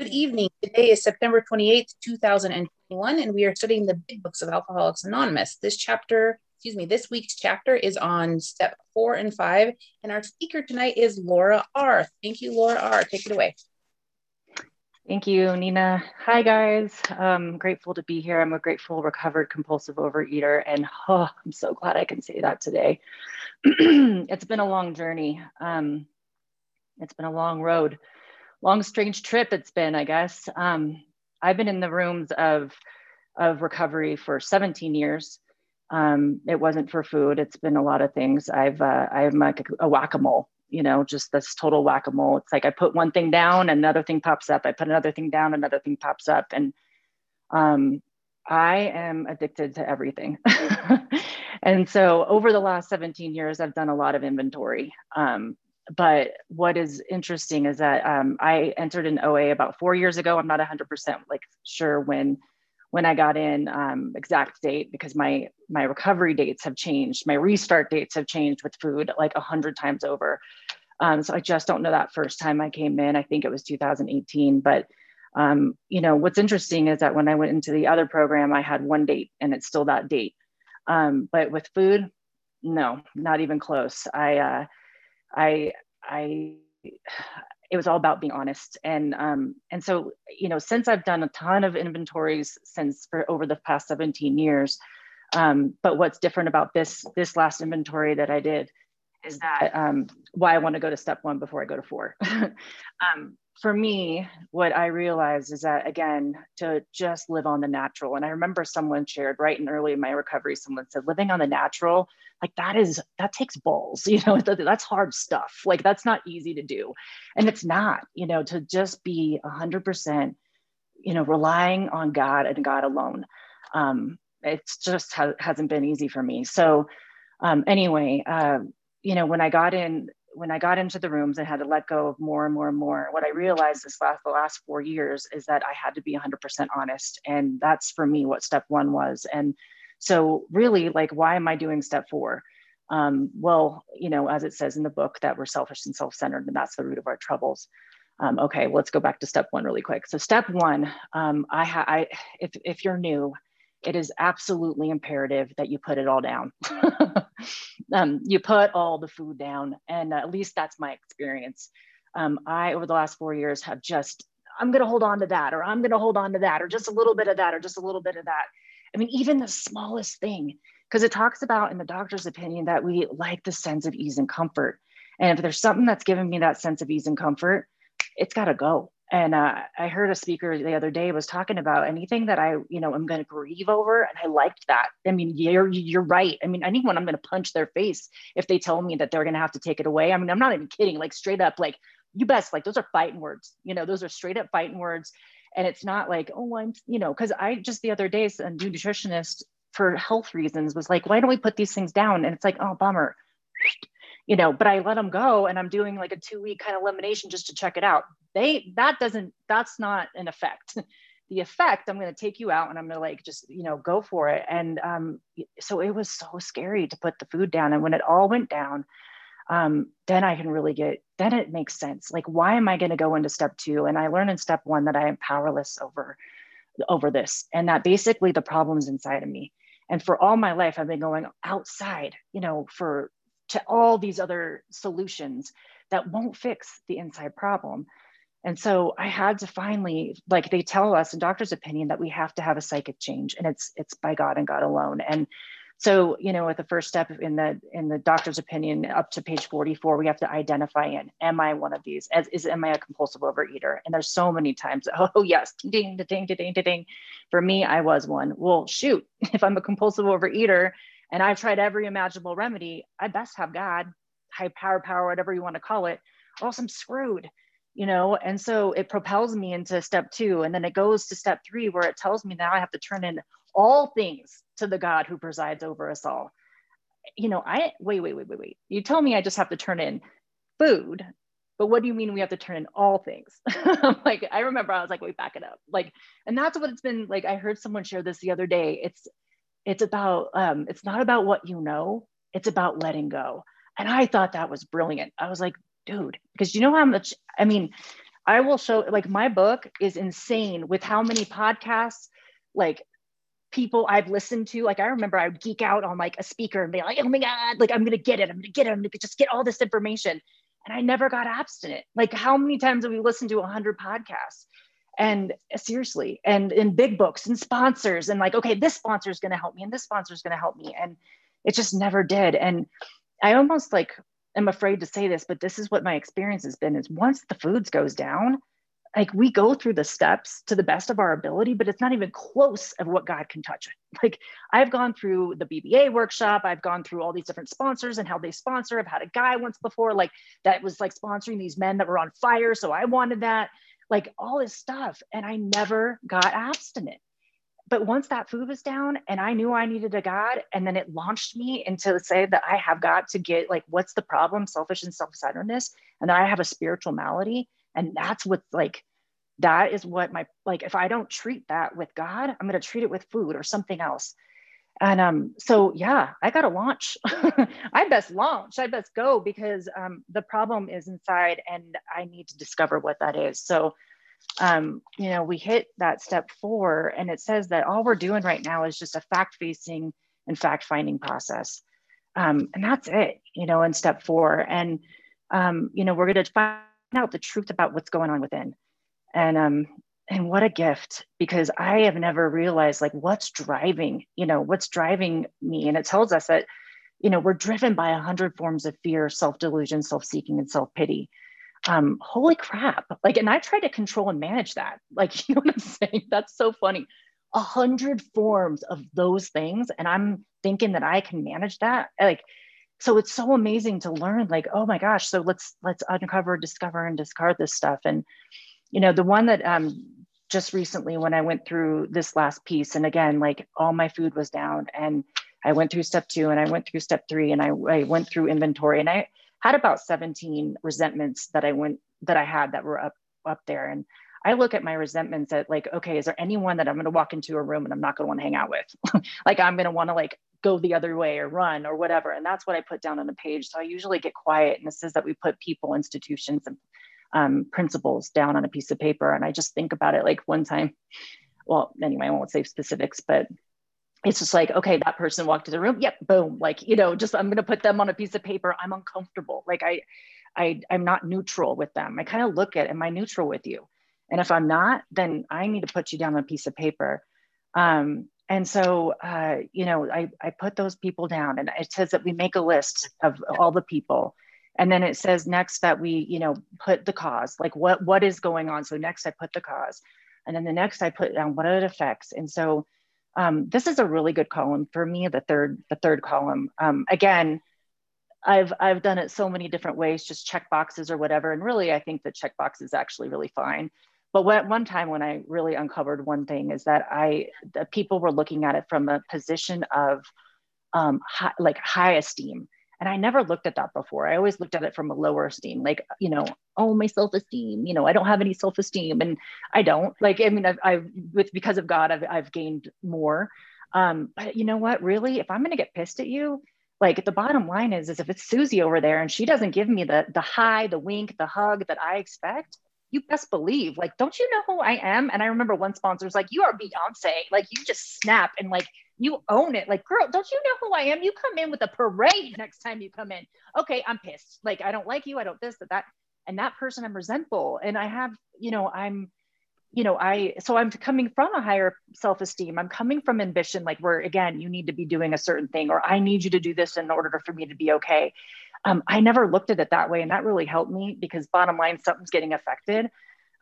Good evening. Today is September 28th, 2021, and we are studying the big books of Alcoholics Anonymous. This chapter, excuse me, this week's chapter is on step four and five, and our speaker tonight is Laura R. Thank you, Laura R. Take it away. Thank you, Nina. Hi, guys. I'm grateful to be here. I'm a grateful, recovered, compulsive overeater, and oh, I'm so glad I can say that today. it's been a long journey. Um, it's been a long road long strange trip it's been i guess. Um, i've been in the rooms of of recovery for 17 years. Um, it wasn't for food. It's been a lot of things. I've uh, i'm like a, a whack-a-mole you know just this total whack-a-mole. It's like i put one thing down another thing pops up. I put another thing down another thing pops up. And um, i am addicted to everything. And so over the last 17 years i've done a lot of inventory. Um, but what is interesting is that um, I entered an OA about four years ago. I'm not 100% like sure when when I got in um, exact date because my my recovery dates have changed. My restart dates have changed with food like a hundred times over. Um, so I just don't know that first time I came in. I think it was 2018. But um, you know what's interesting is that when I went into the other program, I had one date and it's still that date. Um, but with food, no, not even close. I uh, I I it was all about being honest. And um, and so you know since I've done a ton of inventories since for over the past 17 years um, but what's different about this this last inventory that I did is that um, why I want to go to step one before I go to four. um, for me, what I realized is that again, to just live on the natural. And I remember someone shared right in early in my recovery, someone said, living on the natural, like that is that takes balls, you know, that's hard stuff. Like that's not easy to do. And it's not, you know, to just be a hundred percent, you know, relying on God and God alone. Um, it's just ha- hasn't been easy for me. So um, anyway, uh, you know, when I got in, when I got into the rooms and had to let go of more and more and more, what I realized this last the last four years is that I had to be 100% honest, and that's for me what step one was. And so, really, like, why am I doing step four? Um, well, you know, as it says in the book, that we're selfish and self-centered, and that's the root of our troubles. Um, okay, let's go back to step one really quick. So, step one, um, I, ha- I if if you're new, it is absolutely imperative that you put it all down. um, you put all the food down, and at least that's my experience. Um, I, over the last four years, have just, I'm going to hold on to that, or I'm going to hold on to that, or just a little bit of that, or just a little bit of that. I mean, even the smallest thing, because it talks about in the doctor's opinion that we like the sense of ease and comfort. And if there's something that's given me that sense of ease and comfort, it's got to go and uh, i heard a speaker the other day was talking about anything that i you know i'm going to grieve over and i liked that. I mean you're you're right. I mean anyone i'm going to punch their face if they tell me that they're going to have to take it away. I mean i'm not even kidding like straight up like you best like those are fighting words. You know those are straight up fighting words. And it's not like oh i'm you know because i just the other day a new nutritionist for health reasons was like why don't we put these things down? And it's like oh bummer. You know but i let them go and i'm doing like a two week kind of elimination just to check it out they that doesn't that's not an effect. The effect i'm going to take you out and i'm going to like just you know go for it. And um, so it was so scary to put the food down. And when it all went down um, then i can really get then it makes sense. Like why am i going to go into step two? And i learned in step one that i am powerless over over this. And that basically the problems inside of me. And for all my life i've been going outside you know for to all these other solutions that won't fix the inside problem and so I had to finally, like they tell us in doctor's opinion that we have to have a psychic change and it's it's by God and God alone. And so, you know, with the first step in the in the doctor's opinion up to page 44, we have to identify in am I one of these? As is am I a compulsive overeater? And there's so many times, oh yes, ding, ding, ding, ding, ding, ding. For me, I was one. Well, shoot, if I'm a compulsive overeater and I've tried every imaginable remedy, I best have God, high power, power, whatever you want to call it, or else I'm screwed you know and so it propels me into step two and then it goes to step three where it tells me now i have to turn in all things to the god who presides over us all. You know i wait wait wait wait wait. You tell me i just have to turn in food but what do you mean we have to turn in all things? Like i remember i was like wait back it up. Like and that's what it's been like i heard someone share this the other day. It's it's about um it's not about what you know it's about letting go. And i thought that was brilliant. I was like dude, because you know how much, I mean, I will show like my book is insane with how many podcasts, like people I've listened to. Like I remember I would geek out on like a speaker and be like, oh my God, like I'm gonna get it. I'm gonna get it. I'm gonna just get all this information. And I never got abstinent. Like how many times have we listened to a hundred podcasts? And seriously, and in big books and sponsors, and like, okay, this sponsor is gonna help me, and this sponsor is gonna help me. And it just never did. And I almost like am afraid to say this, but this is what my experience has been is once the foods goes down, like we go through the steps to the best of our ability, but it's not even close of what God can touch. Like I've gone through the BBA workshop, I've gone through all these different sponsors and how they sponsor. I've had a guy once before, like that was like sponsoring these men that were on fire. So I wanted that, like all this stuff. And I never got abstinent but once that food was down and I knew I needed a God, and then it launched me into say that I have got to get like, what's the problem? Selfish and self-centeredness. And I have a spiritual malady. And that's what like, that is what my, like, if I don't treat that with God, I'm going to treat it with food or something else. And um, so, yeah, I got to launch. I best launch. I best go because um, the problem is inside and I need to discover what that is. So, um, you know, we hit that step four, and it says that all we're doing right now is just a fact facing and fact finding process. Um, and that's it, you know, in step four. And, um, you know, we're going to find out the truth about what's going on within. And, um, and what a gift because I have never realized like what's driving, you know, what's driving me. And it tells us that, you know, we're driven by a hundred forms of fear, self delusion, self seeking, and self pity um, holy crap. Like, and I try to control and manage that. Like, you know what I'm saying? That's so funny. A hundred forms of those things. And I'm thinking that I can manage that. Like, so it's so amazing to learn, like, oh my gosh, so let's let's uncover, discover, and discard this stuff. And, you know, the one that um just recently when I went through this last piece, and again, like all my food was down and I went through step two and I went through step three and I, I went through inventory and I had about 17 resentments that I went that I had that were up up there. And I look at my resentments at like, okay, is there anyone that I'm going to walk into a room and I'm not going to want to hang out with? like I'm going to want to like go the other way or run or whatever. And that's what I put down on the page. So I usually get quiet and this is that we put people, institutions, and um, principles down on a piece of paper. And I just think about it like one time. Well, anyway, I won't say specifics, but it's just like okay that person walked to the room yep boom like you know just i'm going to put them on a piece of paper i'm uncomfortable like i i i'm not neutral with them i kind of look at am i neutral with you? And if i'm not then i need to put you down on a piece of paper. Um, and so uh, you know I, I put those people down and it says that we make a list of all the people. And then it says next that we you know put the cause like what what is going on? So next i put the cause and then the next i put down what are the effects and so um, this is a really good column for me, the third, the third column. Um, again, I've, I've done it so many different ways, just check boxes or whatever. And really, I think the check box is actually really fine. But what, one time when I really uncovered one thing is that I, the people were looking at it from a position of um, high, like high esteem. And I never looked at that before. I always looked at it from a lower esteem, like, you know, oh, my self esteem, you know, I don't have any self esteem. And I don't. Like, I mean, I've, I've with because of God, I've, I've gained more. Um, but you know what? Really, if I'm going to get pissed at you, like the bottom line is, is if it's Susie over there and she doesn't give me the the high, the wink, the hug that I expect, you best believe, like, don't you know who I am? And I remember one sponsor was like, you are Beyonce. Like, you just snap and like, you own it. Like, girl, don't you know who I am? You come in with a parade next time you come in. Okay, I'm pissed. Like, I don't like you. I don't this, that, that. And that person, I'm resentful. And I have, you know, I'm, you know, I, so I'm coming from a higher self esteem. I'm coming from ambition, like, where again, you need to be doing a certain thing, or I need you to do this in order for me to be okay um, I never looked at it that way. And that really helped me because bottom line, something's getting affected.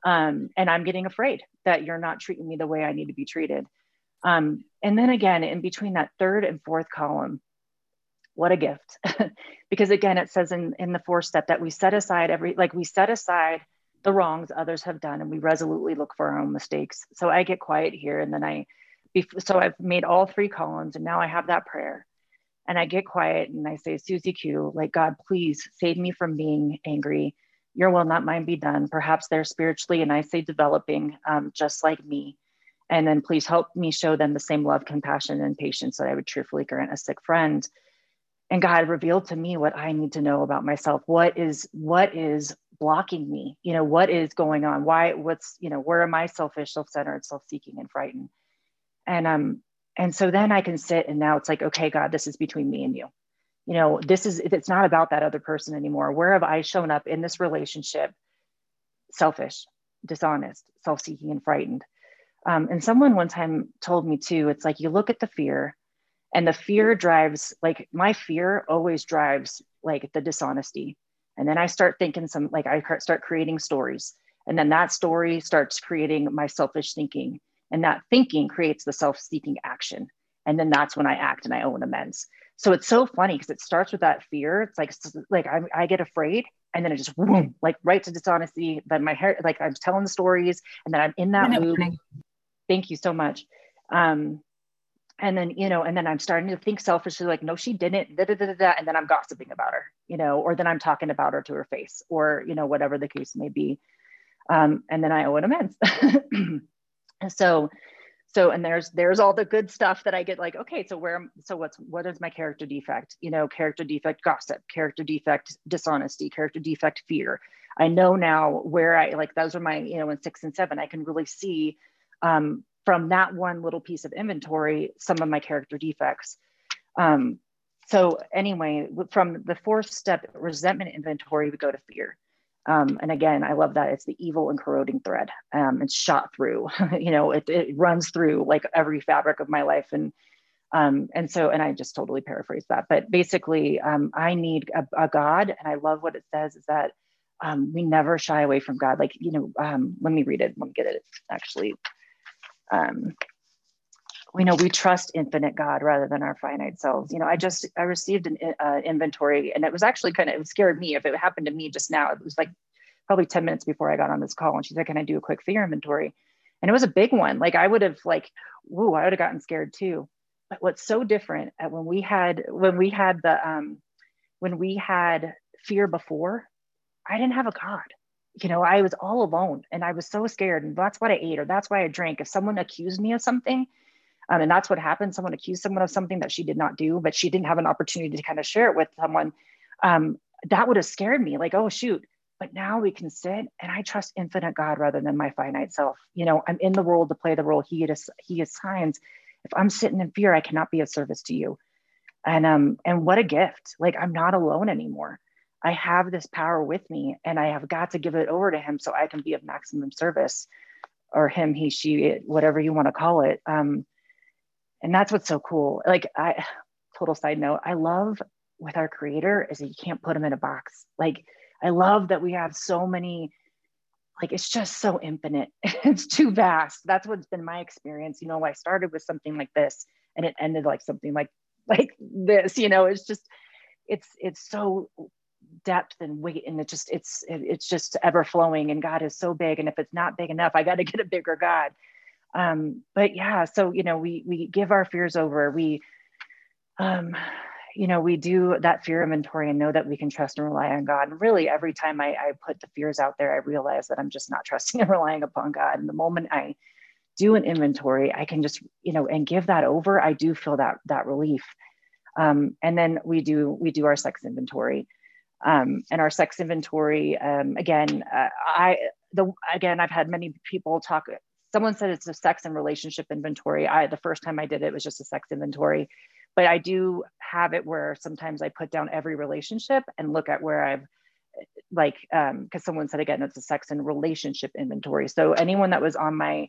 Um, and I'm getting afraid that you're not treating me the way I need to be treated. Um, and then again, in between that third and fourth column, what a gift. because again, it says in, in the fourth step that we set aside every, like we set aside the wrongs others have done and we resolutely look for our own mistakes. So I get quiet here and then I, so I've made all three columns and now I have that prayer and I get quiet and I say, Susie Q, like, God, please save me from being angry. Your will, not mine, be done. Perhaps they're spiritually, and I say developing, um, just like me. And then please help me show them the same love, compassion, and patience that I would cheerfully grant a sick friend. And God revealed to me what I need to know about myself. What is what is blocking me? You know what is going on? Why what's you know where am i selfish self-centered self-seeking and frightened? And um and so then i can sit and now it's like okay god this is between me and you. You know this is it's not about that other person anymore. Where have i shown up in this relationship? Selfish dishonest self-seeking and frightened um, and someone one time told me too it's like you look at the fear and the fear drives like my fear always drives like the dishonesty. And then i start thinking some like i start creating stories. And then that story starts creating my selfish thinking. And that thinking creates the self-seeking action. And then that's when i act and i own amends. So it's so funny because it starts with that fear. It's like like I, I get afraid and then it just boom, like right to dishonesty. Then my hair like i'm telling the stories and then i'm in that loop thank you so much. Um and then you know and then i'm starting to think selfishly like no she didn't da, da, da, da, and then i'm gossiping about her you know or then i'm talking about her to her face or you know whatever the case may be. Um, and then i owe an amends. So so and there's there's all the good stuff that i get like okay so where so what's what is my character defect? You know character defect gossip character defect dishonesty character defect fear. I know now where i like those are my you know in six and seven i can really see um, from that one little piece of inventory some of my character defects. Um, so anyway, from the fourth step resentment inventory, we go to fear. Um, and again, I love that it's the evil and corroding thread. Um, it's shot through, you know, it, it, runs through like every fabric of my life. And um, and so, and I just totally paraphrase that, but basically, um, I need a, a, God, and I love what it says is that um, we never shy away from God. Like, you know, um, let me read it. Let me get it actually um, we know we trust infinite God rather than our finite selves. You know, I just I received an uh, inventory, and it was actually kind of it scared me. If it happened to me just now, it was like probably ten minutes before I got on this call, and she said, "Can I do a quick fear inventory?" And it was a big one. Like I would have like, whoa, I would have gotten scared too. But what's so different at when we had when we had the um, when we had fear before, I didn't have a God you know, I was all alone and I was so scared. And that's what I ate or that's why I drank. If someone accused me of something, um, and that's what happened, someone accused someone of something that she did not do, but she didn't have an opportunity to kind of share it with someone, um, that would have scared me like, oh, shoot. But now we can sit and I trust infinite God rather than my finite self. You know, I'm in the world to play the role he, he assigns. If I'm sitting in fear, I cannot be of service to you. And um, and what a gift. Like I'm not alone anymore. I have this power with me and I have got to give it over to him so I can be of maximum service or him, he, she, it, whatever you want to call it. Um, and that's what's so cool. Like I, total side note, I love with our creator is that you can't put him in a box. Like I love that we have so many, like it's just so infinite. it's too vast. That's what's been my experience. You know, I started with something like this and it ended like something like, like this, you know, it's just, it's, it's so depth and weight and it just it's it's just ever flowing and god is so big and if it's not big enough i got to get a bigger god. Um but yeah so you know we we give our fears over. We um you know we do that fear inventory and know that we can trust and rely on god. And really every time I, I put the fears out there i realize that i'm just not trusting and relying upon god. And the moment i do an inventory i can just you know and give that over i do feel that that relief. Um, and then we do we do our sex inventory um, and our sex inventory. Um, again, uh, I the again I've had many people talk. Someone said it's a sex and relationship inventory. I the first time I did it was just a sex inventory, but I do have it where sometimes I put down every relationship and look at where I've like because um, someone said again it's a sex and relationship inventory. So anyone that was on my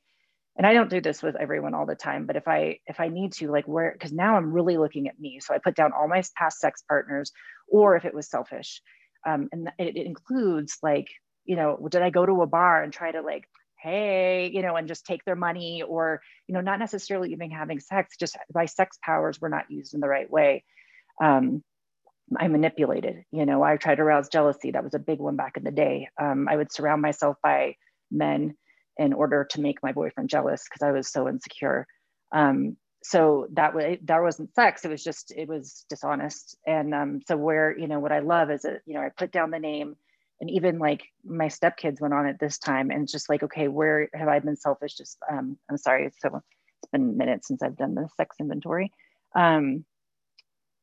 and I don't do this with everyone all the time, but if I if I need to, like where because now I'm really looking at me. So I put down all my past sex partners, or if it was selfish. Um, and it, it includes like, you know, did I go to a bar and try to like, hey, you know, and just take their money, or you know, not necessarily even having sex, just my sex powers were not used in the right way. Um, I manipulated, you know, I tried to arouse jealousy. That was a big one back in the day. Um, I would surround myself by men in order to make my boyfriend jealous because I was so insecure. Um, so that way that wasn't sex it was just it was dishonest and um, so where you know what i love is that you know i put down the name and even like my stepkids went on it this time and just like okay where have i been selfish just um, i'm sorry so it's been minutes since i've done the sex inventory um,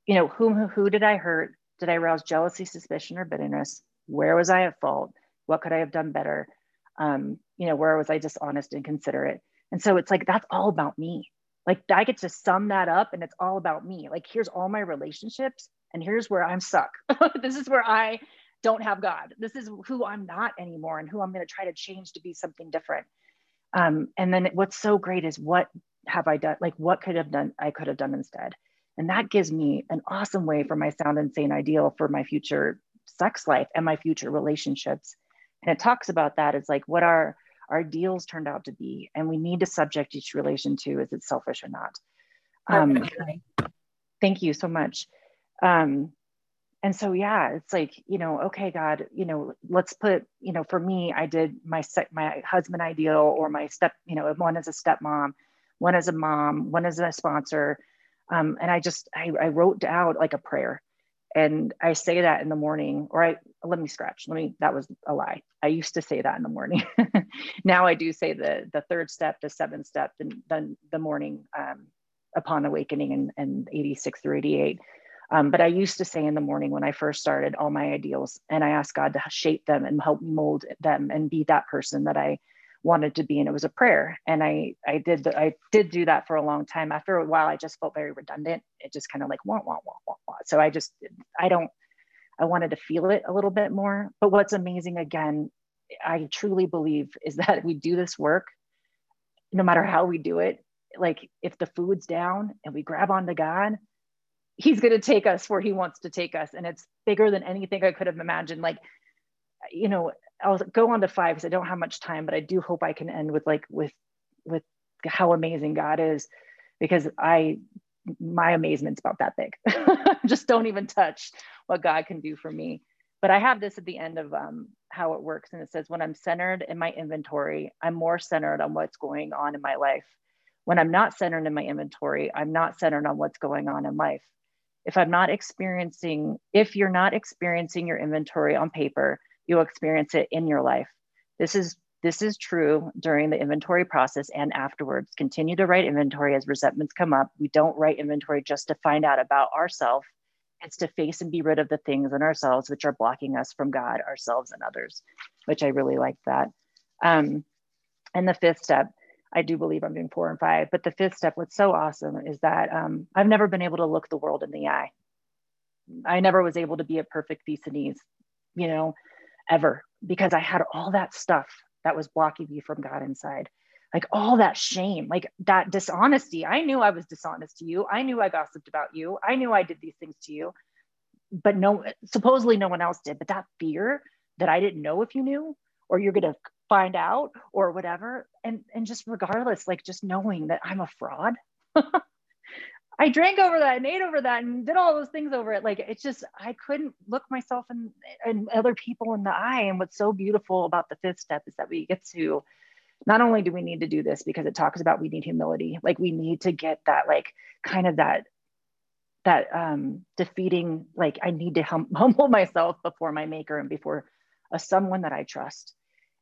you know whom who, who did i hurt did i arouse jealousy suspicion or bitterness where was i at fault What could I have done better? Um, you know, where was I dishonest and considerate? And so it's like, that's all about me. Like I get to sum that up and it's all about me. Like here's all my relationships and here's where I'm stuck. this is where I don't have God. This is who I'm not anymore and who I'm going to try to change to be something different. Um, and then what's so great is what have I done? Like what could have done I could have done instead. And that gives me an awesome way for my sound insane ideal for my future sex life and my future relationships. And it talks about that as like what our our deals turned out to be, and we need to subject each relation to is it selfish or not. Um, thank you so much. Um, and so yeah, it's like you know, okay, God, you know, let's put you know, for me, I did my my husband ideal or my step, you know, one as a stepmom, one as a mom, one as a sponsor, um, and I just I, I wrote out like a prayer and I say that in the morning, or I let me scratch. Let me that was a lie. I used to say that in the morning. now I do say the the third step, the seventh step, then the morning um, upon awakening and, and 86 through 88. Um, but I used to say in the morning when I first started all my ideals, and I asked God to shape them and help mold them and be that person that I wanted to be and it was a prayer. And i i did the, i did do that for a long time. After a while i just felt very redundant. It just kind of like wah, wah, wah, wah, wah. so i just i don't i wanted to feel it a little bit more. But what's amazing again i truly believe is that we do this work no matter how we do it like if the food's down and we grab onto god he's going to take us where he wants to take us. And it's bigger than anything i could have imagined. Like you know I'll go on to five because I don't have much time, but I do hope I can end with like with with how amazing God is, because I my amazement's about that big. Just don't even touch what God can do for me. But I have this at the end of um, how it works, and it says, "When I'm centered in my inventory, I'm more centered on what's going on in my life. When I'm not centered in my inventory, I'm not centered on what's going on in life. If I'm not experiencing, if you're not experiencing your inventory on paper." You'll experience it in your life. This is this is true during the inventory process and afterwards. Continue to write inventory as resentments come up. We don't write inventory just to find out about ourselves. It's to face and be rid of the things in ourselves which are blocking us from God, ourselves, and others, which I really like that. Um, and the fifth step, I do believe I'm doing four and five, but the fifth step, what's so awesome is that um, I've never been able to look the world in the eye. I never was able to be a perfect ease. You know, ever because I had all that stuff that was blocking me from God inside. Like all that shame, like that dishonesty. I knew I was dishonest to you. I knew I gossiped about you. I knew I did these things to you. But no, supposedly no one else did. But that fear that I didn't know if you knew or you're going to find out or whatever. And, and just regardless, like just knowing that I'm a fraud. I drank over that and ate over that and did all those things over it. Like it's just I couldn't look myself and and other people in the eye. And what's so beautiful about the fifth step is that we get to not only do we need to do this because it talks about we need humility, like we need to get that like kind of that that um defeating like I need to hum- humble myself before my maker and before a someone that I trust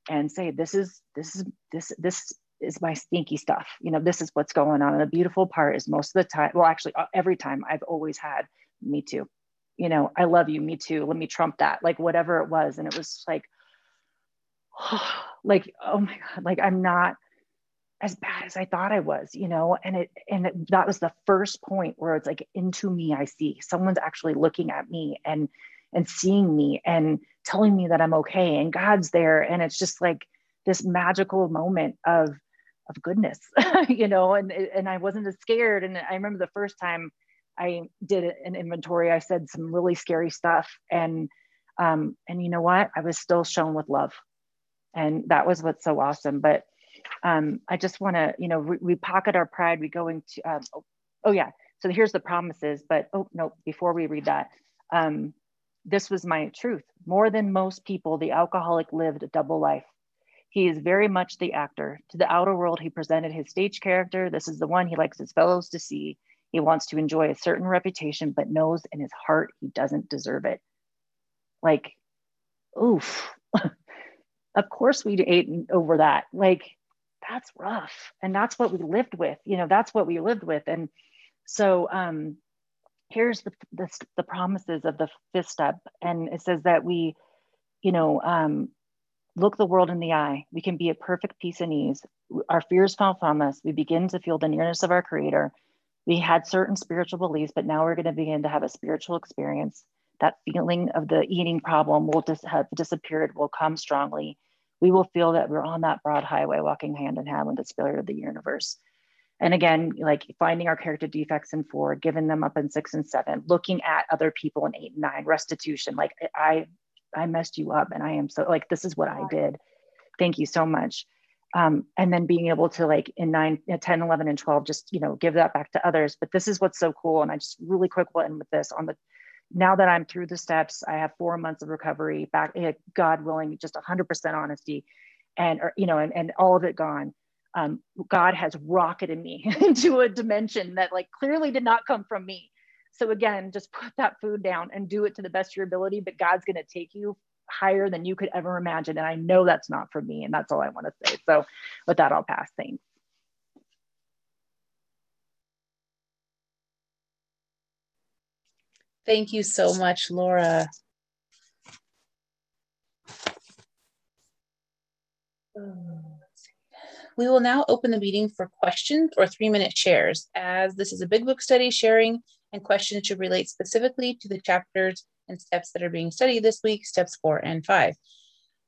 and say this is this is this this is my stinky stuff. You know, this is what's going on. And the beautiful part is most of the time, well, actually, uh, every time I've always had me too. You know, I love you, me too. Let me trump that, like whatever it was. And it was like, like, oh my God, like I'm not as bad as I thought I was, you know, and it, and it, that was the first point where it's like into me, I see someone's actually looking at me and, and seeing me and telling me that I'm okay and God's there. And it's just like this magical moment of of goodness, you know, and, and I wasn't as scared. And I remember the first time I did an inventory, I said some really scary stuff. And, um, and you know what? I was still shown with love. And that was what's so awesome. But um, I just want to, you know, we, we, pocket our pride. We go into, um, oh, oh, yeah. So here's the promises. But oh, no, before we read that, um, this was my truth. More than most people, the alcoholic lived a double life. He is very much the actor. To the outer world, he presented his stage character. This is the one he likes his fellows to see. He wants to enjoy a certain reputation, but knows in his heart he doesn't deserve it. Like, oof. of course we ate over that. Like, that's rough. And that's what we lived with. You know, that's what we lived with. And so um, here's the, the, the promises of the fifth step. And it says that we, you know, um, look the world in the eye. We can be at perfect peace and ease. Our fears fall from us. We begin to feel the nearness of our Creator. We had certain spiritual beliefs, but now we're going to begin to have a spiritual experience. That feeling of the eating problem will just have disappeared, will come strongly. We will feel that we're on that broad highway, walking hand in hand with the spirit of the universe. And again, like finding our character defects in four, giving them up in six and seven, looking at other people in eight and nine, restitution. Like I I messed you up and I am so like this is what I did. Thank you so much. Um, and then being able to like in 9 uh, 10 11 and 12 just you know give that back to others but this is what's so cool and i just really quick will end with this on the now that i'm through the steps i have four months of recovery back eh, god willing just 100% honesty and or, you know and, and all of it gone um, god has rocketed me into a dimension that like clearly did not come from me so again, just put that food down and do it to the best of your ability, but God's going to take you higher than you could ever imagine. And I know that's not for me. And that's all I want to say. So with that, I'll pass. Thanks. Thank you so much, Laura. We will now open the meeting for questions or three minute shares. As this is a big book study, sharing and questions should relate specifically to the chapters and steps that are being studied this week, steps four and five.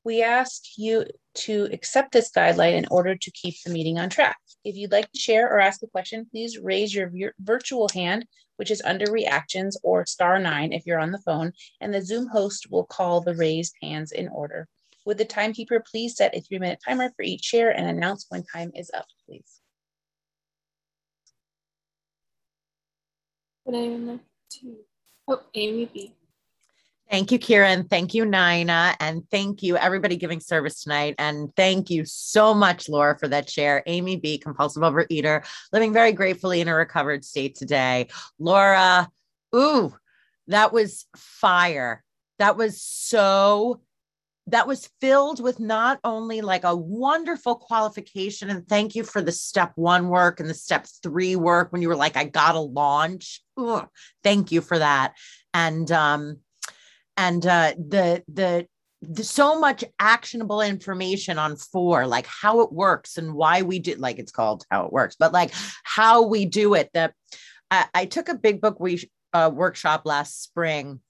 We ask you to accept this guideline in order to keep the meeting on track. If you'd like to share or ask a question, please raise your virtual hand, which is under reactions or star nine if you're on the phone, and the Zoom host will call the raised hands in order. Would the timekeeper please set a three minute timer for each share and announce when time is up, please? Anyone? Oh, Amy B. Thank you, Kieran. Thank you, Nina. And thank you, everybody giving service tonight. And thank you so much, Laura, for that share. Amy B., compulsive overeater, living very gratefully in a recovered state today. Laura, ooh, that was fire. That was so that was filled with not only like a wonderful qualification and thank you for the step one work and the step three work when you were like i gotta launch. Ugh, thank you for that. And um and uh the the so much actionable information on four like how it works and why we do like it's called how it works but like how we do it. That I, I took a big book we uh, workshop last spring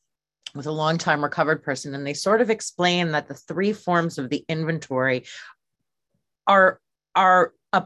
with a long time recovered person and they sort of explain that the three forms of the inventory are are uh,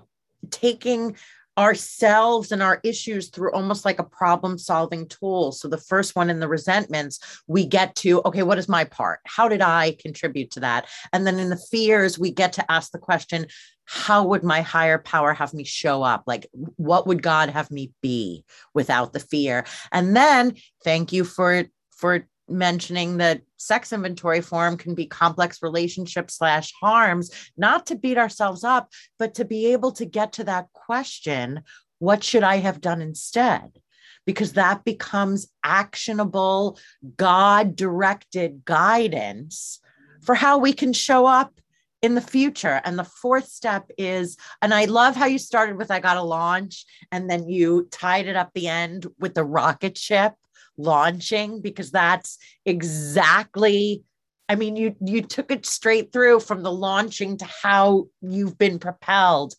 taking ourselves and our issues through almost like a problem solving tool. So the first one in the resentments, we get to, okay, what is my part? How did I contribute to that? And then in the fears, we get to ask the question, how would my higher power have me show up? Like, what would God have me be without the fear? And then thank you for for mentioning that sex inventory form can be complex relationship slash harms not to beat ourselves up but to be able to get to that question what should i have done instead because that becomes actionable god directed guidance for how we can show up in the future. And the fourth step is, and I love how you started with I got a launch, and then you tied it up the end with the rocket ship launching because that's exactly I mean you you took it straight through from the launching to how you've been propelled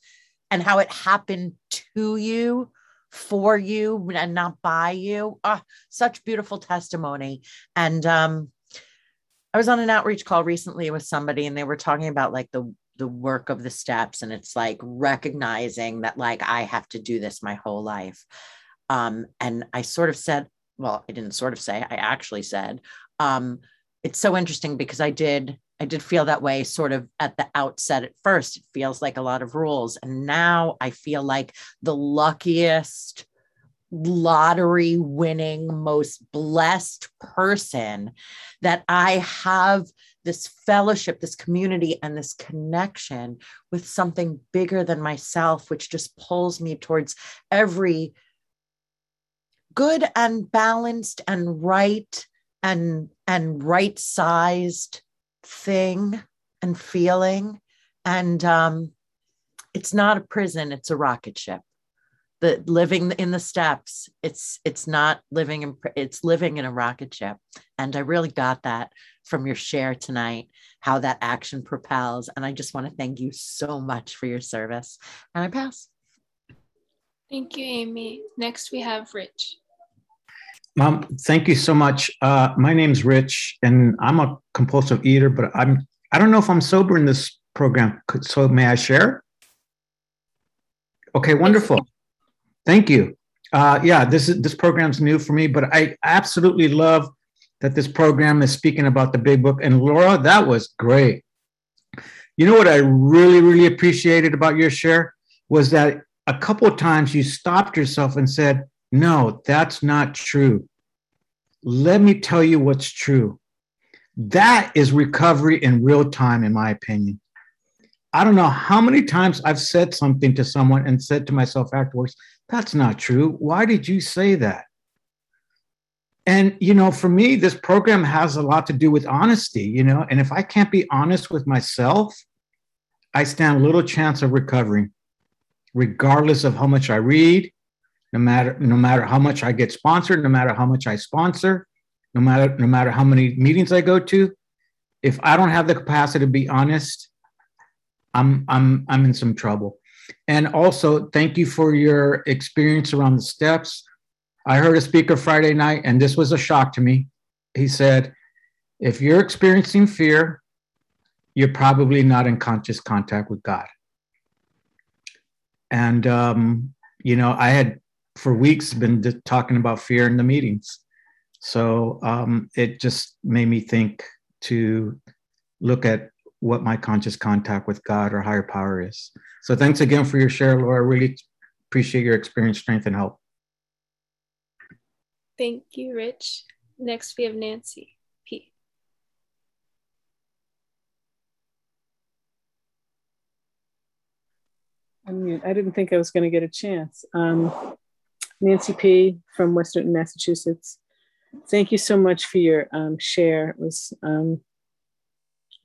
and how it happened to you for you and not by you. Ah, such beautiful testimony. And um I was on an outreach call recently with somebody and they were talking about like the the work of the steps and it's like recognizing that like I have to do this my whole life. Um and I sort of said well, I didn't sort of say, I actually said, um, it's so interesting because I did, I did feel that way sort of at the outset at first. It feels like a lot of rules. And now I feel like the luckiest lottery winning, most blessed person that I have this fellowship, this community, and this connection with something bigger than myself, which just pulls me towards every good and balanced and right and and right sized thing and feeling. And um it's not a prison it's a rocket ship. The living in the steps it's it's not living in it's living in a rocket ship. And i really got that from your share tonight how that action propels. And i just want to thank you so much for your service. And i pass. Thank you, Amy. Next, we have Rich. Mom, thank you so much. Uh, my name's Rich, and I'm a compulsive eater, but I'm I don't know if I'm sober in this program. So may I share? Okay, wonderful. Thank you. Uh, yeah, this is this program's new for me, but I absolutely love that this program is speaking about the big book. And Laura, that was great. You know what I really, really appreciated about your share was that a couple of times you stopped yourself and said, No, that's not true. Let me tell you what's true. That is recovery in real time, in my opinion. I don't know how many times I've said something to someone and said to myself afterwards, That's not true. Why did you say that? And, you know, for me, this program has a lot to do with honesty, you know, and if I can't be honest with myself, I stand little chance of recovering regardless of how much I read, no matter no matter how much I get sponsored, no matter how much I sponsor, no matter no matter how many meetings I go to, if I don't have the capacity to be honest, I'm I'm I'm in some trouble. And also, thank you for your experience around the steps. I heard a speaker Friday night, and this was a shock to me. He said, if you're experiencing fear, you're probably not in conscious contact with God. And, um, you know, I had for weeks been talking about fear in the meetings. So um, it just made me think to look at what my conscious contact with God or higher power is. So thanks again for your share, Laura. Really appreciate your experience, strength, and help. Thank you, Rich. Next, we have Nancy. unmute. I didn't think I was going to get a chance. Um, Nancy P. from Western Massachusetts. Thank you so much for your um, share. It was um,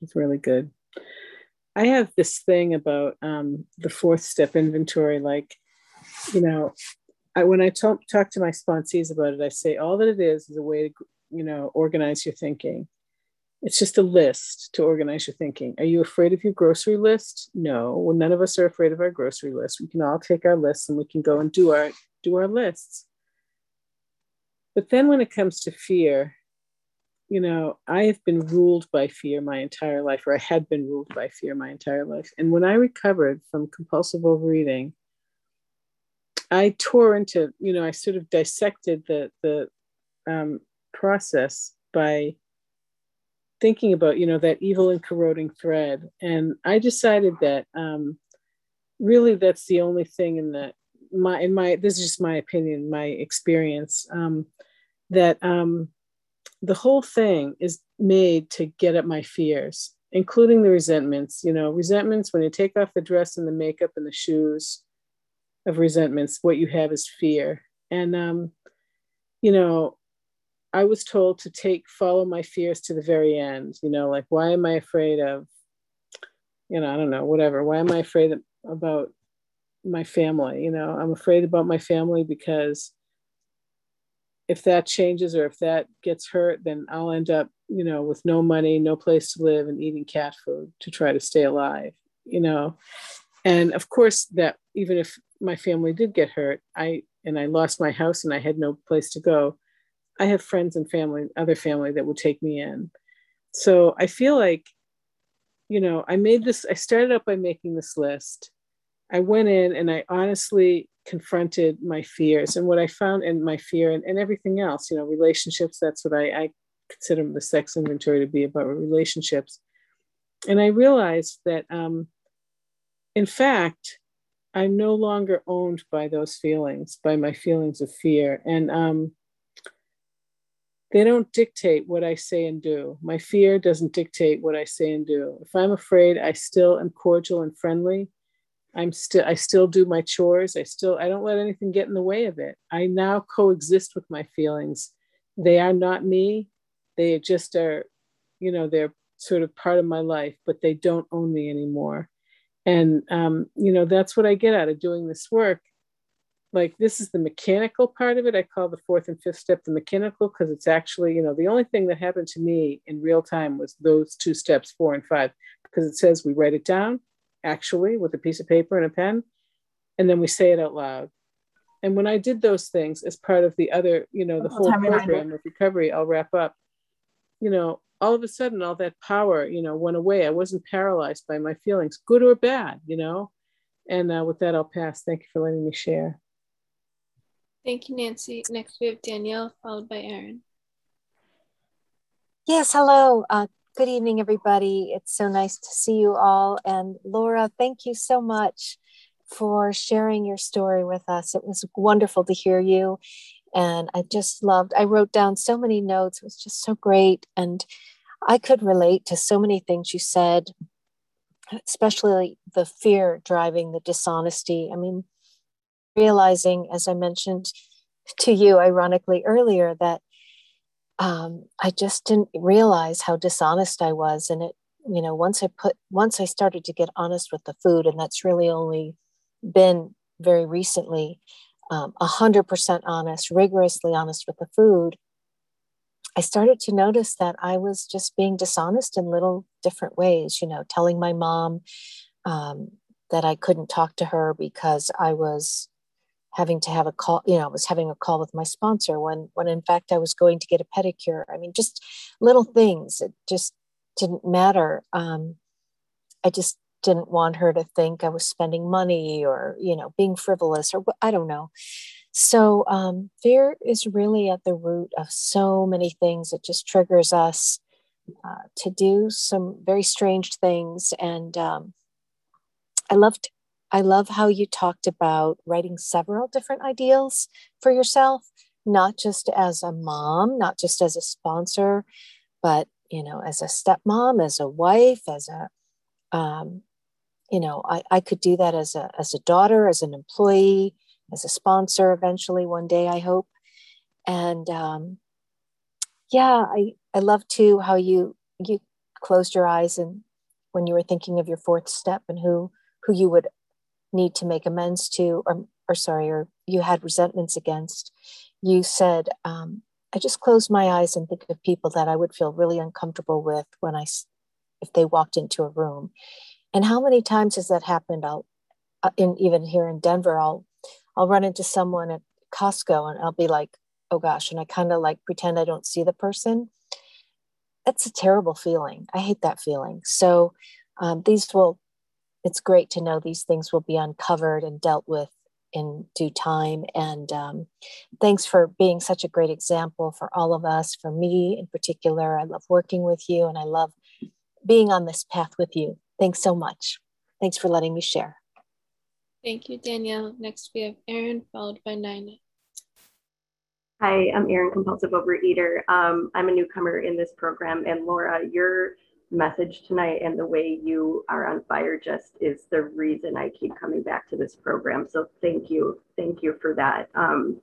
it was really good. I have this thing about um, the fourth step inventory. Like, you know, I, when I talk, talk to my sponsees about it, I say all that it is is a way to, you know, organize your thinking. It's just a list to organize your thinking. Are you afraid of your grocery list? No. Well, none of us are afraid of our grocery list. We can all take our lists and we can go and do our do our lists. But then when it comes to fear, you know, I have been ruled by fear my entire life, or I had been ruled by fear my entire life. And when I recovered from compulsive overeating, I tore into, you know, I sort of dissected the the um, process by thinking about you know that evil and corroding thread and i decided that um, really that's the only thing in the my in my this is just my opinion my experience um, that um, the whole thing is made to get at my fears including the resentments you know resentments when you take off the dress and the makeup and the shoes of resentments what you have is fear and um, you know I was told to take follow my fears to the very end. You know, like why am I afraid of, you know, I don't know, whatever. Why am I afraid of, about my family? You know, I'm afraid about my family because if that changes or if that gets hurt, then I'll end up, you know, with no money, no place to live, and eating cat food to try to stay alive. You know, and of course that even if my family did get hurt, I and I lost my house and I had no place to go I have friends and family, other family that would take me in. So I feel like, you know, I made this, I started out by making this list. I went in and I honestly confronted my fears and what I found in my fear and, and everything else, you know, relationships, that's what I, I consider the sex inventory to be about relationships. And I realized that, um, in fact, I'm no longer owned by those feelings, by my feelings of fear. And um, they don't dictate what I say and do. My fear doesn't dictate what I say and do. If I'm afraid, I still am cordial and friendly. I'm still I still do my chores. I still I don't let anything get in the way of it. I now coexist with my feelings. They are not me. They just are, you know, they're sort of part of my life, but they don't own me anymore. And um, you know, that's what I get out of doing this work like this is the mechanical part of it. I call the fourth and fifth step the mechanical because it's actually, you know, the only thing that happened to me in real time was those two steps, four and five, because it says we write it down actually with a piece of paper and a pen, and then we say it out loud. And when I did those things as part of the other, you know, the whole program of recovery, I'll wrap up, you know, all of a sudden all that power, you know, went away. I wasn't paralyzed by my feelings, good or bad, you know. And uh, with that, I'll pass. Thank you for letting me share. Thank you, Nancy. Next, we have Danielle, followed by Erin. Yes, hello. Uh, good evening, everybody. It's so nice to see you all. And Laura, thank you so much for sharing your story with us. It was wonderful to hear you. And I just loved, I wrote down so many notes. It was just so great. And I could relate to so many things you said, especially the fear driving the dishonesty. I mean, realizing, as I mentioned to you, ironically earlier, that um, I just didn't realize how dishonest I was. And it, you know, once I put, once I started to get honest with the food, and that's really only been very recently, um, 100% honest, rigorously honest with the food, I started to notice that I was just being dishonest in little different ways, you know, telling my mom um, that I couldn't talk to her because I was having to have a call you know i was having a call with my sponsor when when in fact i was going to get a pedicure. I mean just little things it just didn't matter. Um, i just didn't want her to think i was spending money or you know being frivolous or i don't know. So um, fear is really at the root of so many things it just triggers us uh, to do some very strange things. And um, i loved I love how you talked about writing several different ideals for yourself, not just as a mom, not just as a sponsor, but you know, as a stepmom, as a wife, as a um, you know, I, I could do that as a as a daughter, as an employee, as a sponsor eventually one day, I hope. And um, yeah, I, I love too how you you closed your eyes and when you were thinking of your fourth step and who who you would need to make amends to, or, or sorry, or you had resentments against, you said, um, I just close my eyes and think of people that I would feel really uncomfortable with when I, if they walked into a room. And how many times has that happened? I'll, uh, in even here in Denver, I'll, I'll run into someone at Costco and I'll be like, oh gosh, and I kind of like pretend I don't see the person. That's a terrible feeling. I hate that feeling. So um, these will it's great to know these things will be uncovered and dealt with in due time. And um, thanks for being such a great example for all of us, for me in particular. I love working with you and I love being on this path with you. Thanks so much. Thanks for letting me share. Thank you, Danielle. Next, we have Erin, followed by Nina. Hi, I'm Erin, compulsive overeater. Um, I'm a newcomer in this program, and Laura, you're message tonight and the way you are on fire just is the reason I keep coming back to this program. So thank you. Thank you for that. Um,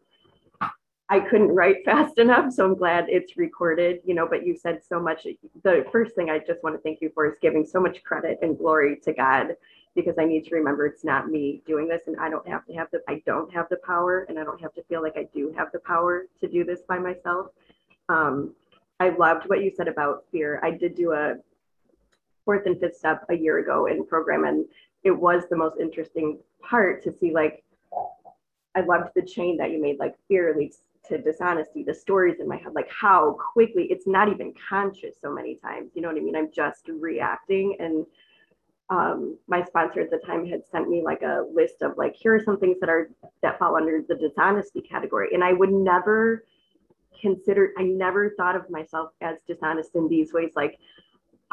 I couldn't write fast enough, so I'm glad it's recorded, you know, but you said so much. The first thing I just want to thank you for is giving so much credit and glory to God because I need to remember it's not me doing this and I don't have to have the I don't have the power and I don't have to feel like I do have the power to do this by myself. Um, I loved what you said about fear. I did do a fourth and fifth step a year ago in program and it was the most interesting part to see like i loved the chain that you made like fear leads to dishonesty the stories in my head like how quickly it's not even conscious so many times you know what i mean? I'm just reacting and um, my sponsor at the time had sent me like a list of like here are some things that are that fall under the dishonesty category and i would never consider i never thought of myself as dishonest in these ways like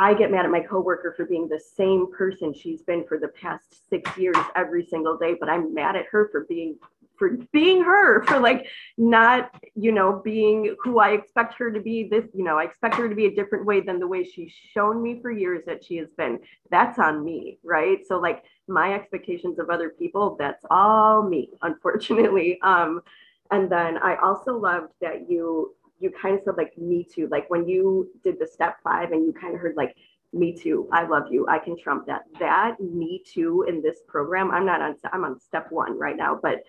I get mad at my coworker for being the same person she's been for the past six years every single day, but I'm mad at her for being for being her, for like not, you know, being who I expect her to be. This, you know, I expect her to be a different way than the way she's shown me for years that she has been. That's on me, right? So like my expectations of other people, that's all me, unfortunately. Um, and then I also loved that you you kind of said like me too like when you did the step five and you kind of heard like me too i love you i can trump that that me too in this program i'm not on i'm on step one right now but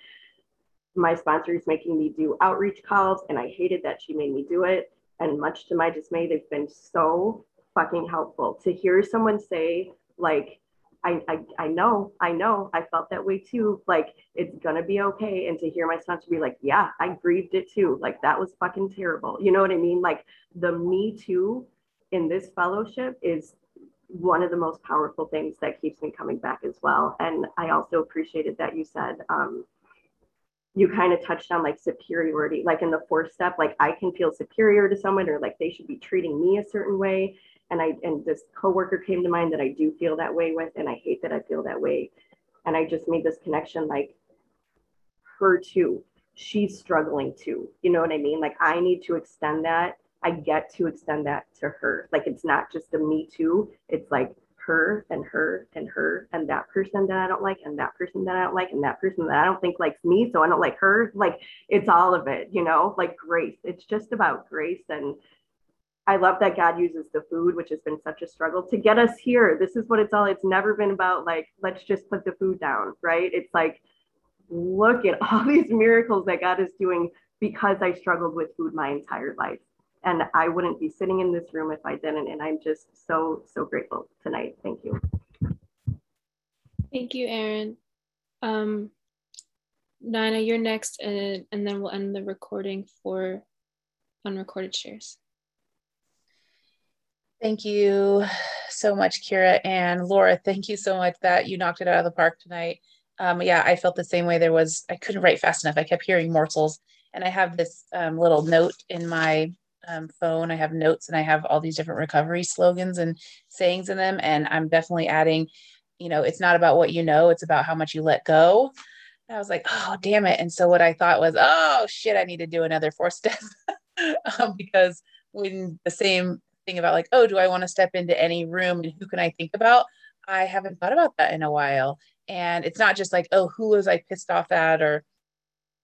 my sponsor is making me do outreach calls, and I hated that she made me do it. And much to my dismay, they've been so fucking helpful to hear someone say, like, I, I, I know, I know, I felt that way too. Like, it's gonna be okay. And to hear my sponsor be like, yeah, I grieved it too. Like, that was fucking terrible. You know what I mean? Like, the me too in this fellowship is one of the most powerful things that keeps me coming back as well. And I also appreciated that you said, um, you kind of touched on like superiority, like in the fourth step, like I can feel superior to someone or like they should be treating me a certain way. And I, and this coworker came to mind that I do feel that way with, and I hate that I feel that way. And I just made this connection like her too. She's struggling too. You know what I mean? Like I need to extend that. I get to extend that to her. Like it's not just a me too. It's like her and her and her and that person that I don't like and that person that I don't like and that person that I don't think likes me, so I don't like her. Like it's all of it, you know, like grace. It's just about grace. And I love that God uses the food, which has been such a struggle to get us here. This is what it's all, it's never been about like, let's just put the food down, right? It's like, look at all these miracles that God is doing because I struggled with food my entire life and I wouldn't be sitting in this room if I didn't. And I'm just so, so grateful tonight. Thank you. Thank you, Erin. Um, Nina, you're next, and, and then we'll end the recording for unrecorded shares. Thank you so much, Kira and Laura. Thank you so much that you knocked it out of the park tonight. Um, yeah, I felt the same way. There was, I couldn't write fast enough. I kept hearing morsels. And I have this um, little note in my um, phone. I have notes and I have all these different recovery slogans and sayings in them. And I'm definitely adding, you know, it's not about what you know, it's about how much you let go. And I was like, oh, damn it. And so what I thought was, oh, shit, I need to do another four steps um, because when the same thing about like, oh, do I want to step into any room and who can I think about? I haven't thought about that in a while. And it's not just like, oh, who was I pissed off at or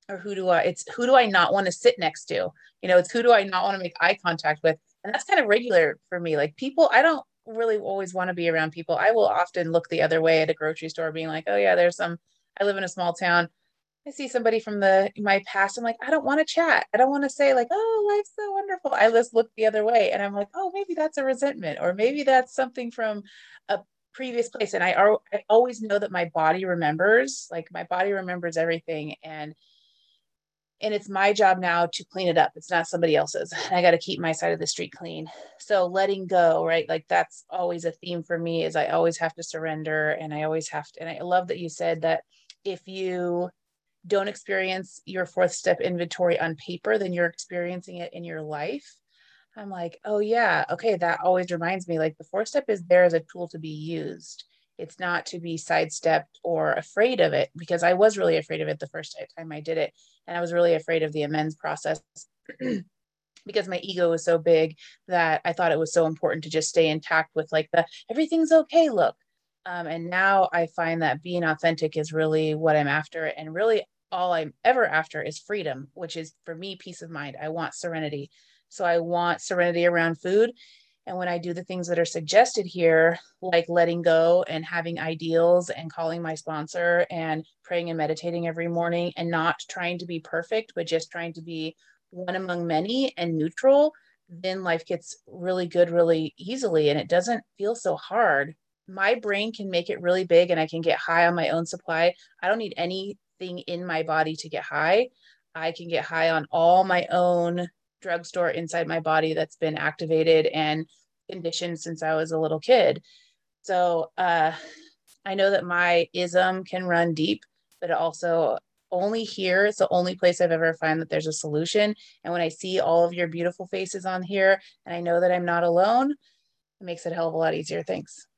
or who do I it's who do I not want to sit next to? You know, it's who do I not want to make eye contact with? And that's kind of regular for me. Like people, I don't really always want to be around people. I will often look the other way at a grocery store being like, "Oh yeah, there's some I live in a small town. I see somebody from the my past. I'm like, I don't want to chat. I don't want to say like, oh, life's so wonderful. I just look the other way, and I'm like, oh, maybe that's a resentment, or maybe that's something from a previous place. And I, are, I always know that my body remembers. Like my body remembers everything, and and it's my job now to clean it up it's not somebody else's i got to keep my side of the street clean so letting go right like that's always a theme for me is i always have to surrender and i always have to and i love that you said that if you don't experience your fourth step inventory on paper then you're experiencing it in your life i'm like oh yeah okay that always reminds me like the fourth step is there as a tool to be used it's not to be sidestepped or afraid of it because I was really afraid of it the first time I did it. And I was really afraid of the amends process because my ego was so big that I thought it was so important to just stay intact with like the everything's okay look. Um, and now I find that being authentic is really what I'm after. And really, all I'm ever after is freedom, which is for me, peace of mind. I want serenity. So I want serenity around food. And when I do the things that are suggested here, like letting go and having ideals and calling my sponsor and praying and meditating every morning and not trying to be perfect, but just trying to be one among many and neutral, then life gets really good really easily and it doesn't feel so hard. My brain can make it really big and I can get high on my own supply. I don't need anything in my body to get high. I can get high on all my own drugstore inside my body that's been activated and conditioned since I was a little kid. So uh, I know that my ism can run deep, but also only here it's the only place I've ever found that there's a solution. And when I see all of your beautiful faces on here and I know that I'm not alone, it makes it a hell of a lot easier. Thanks.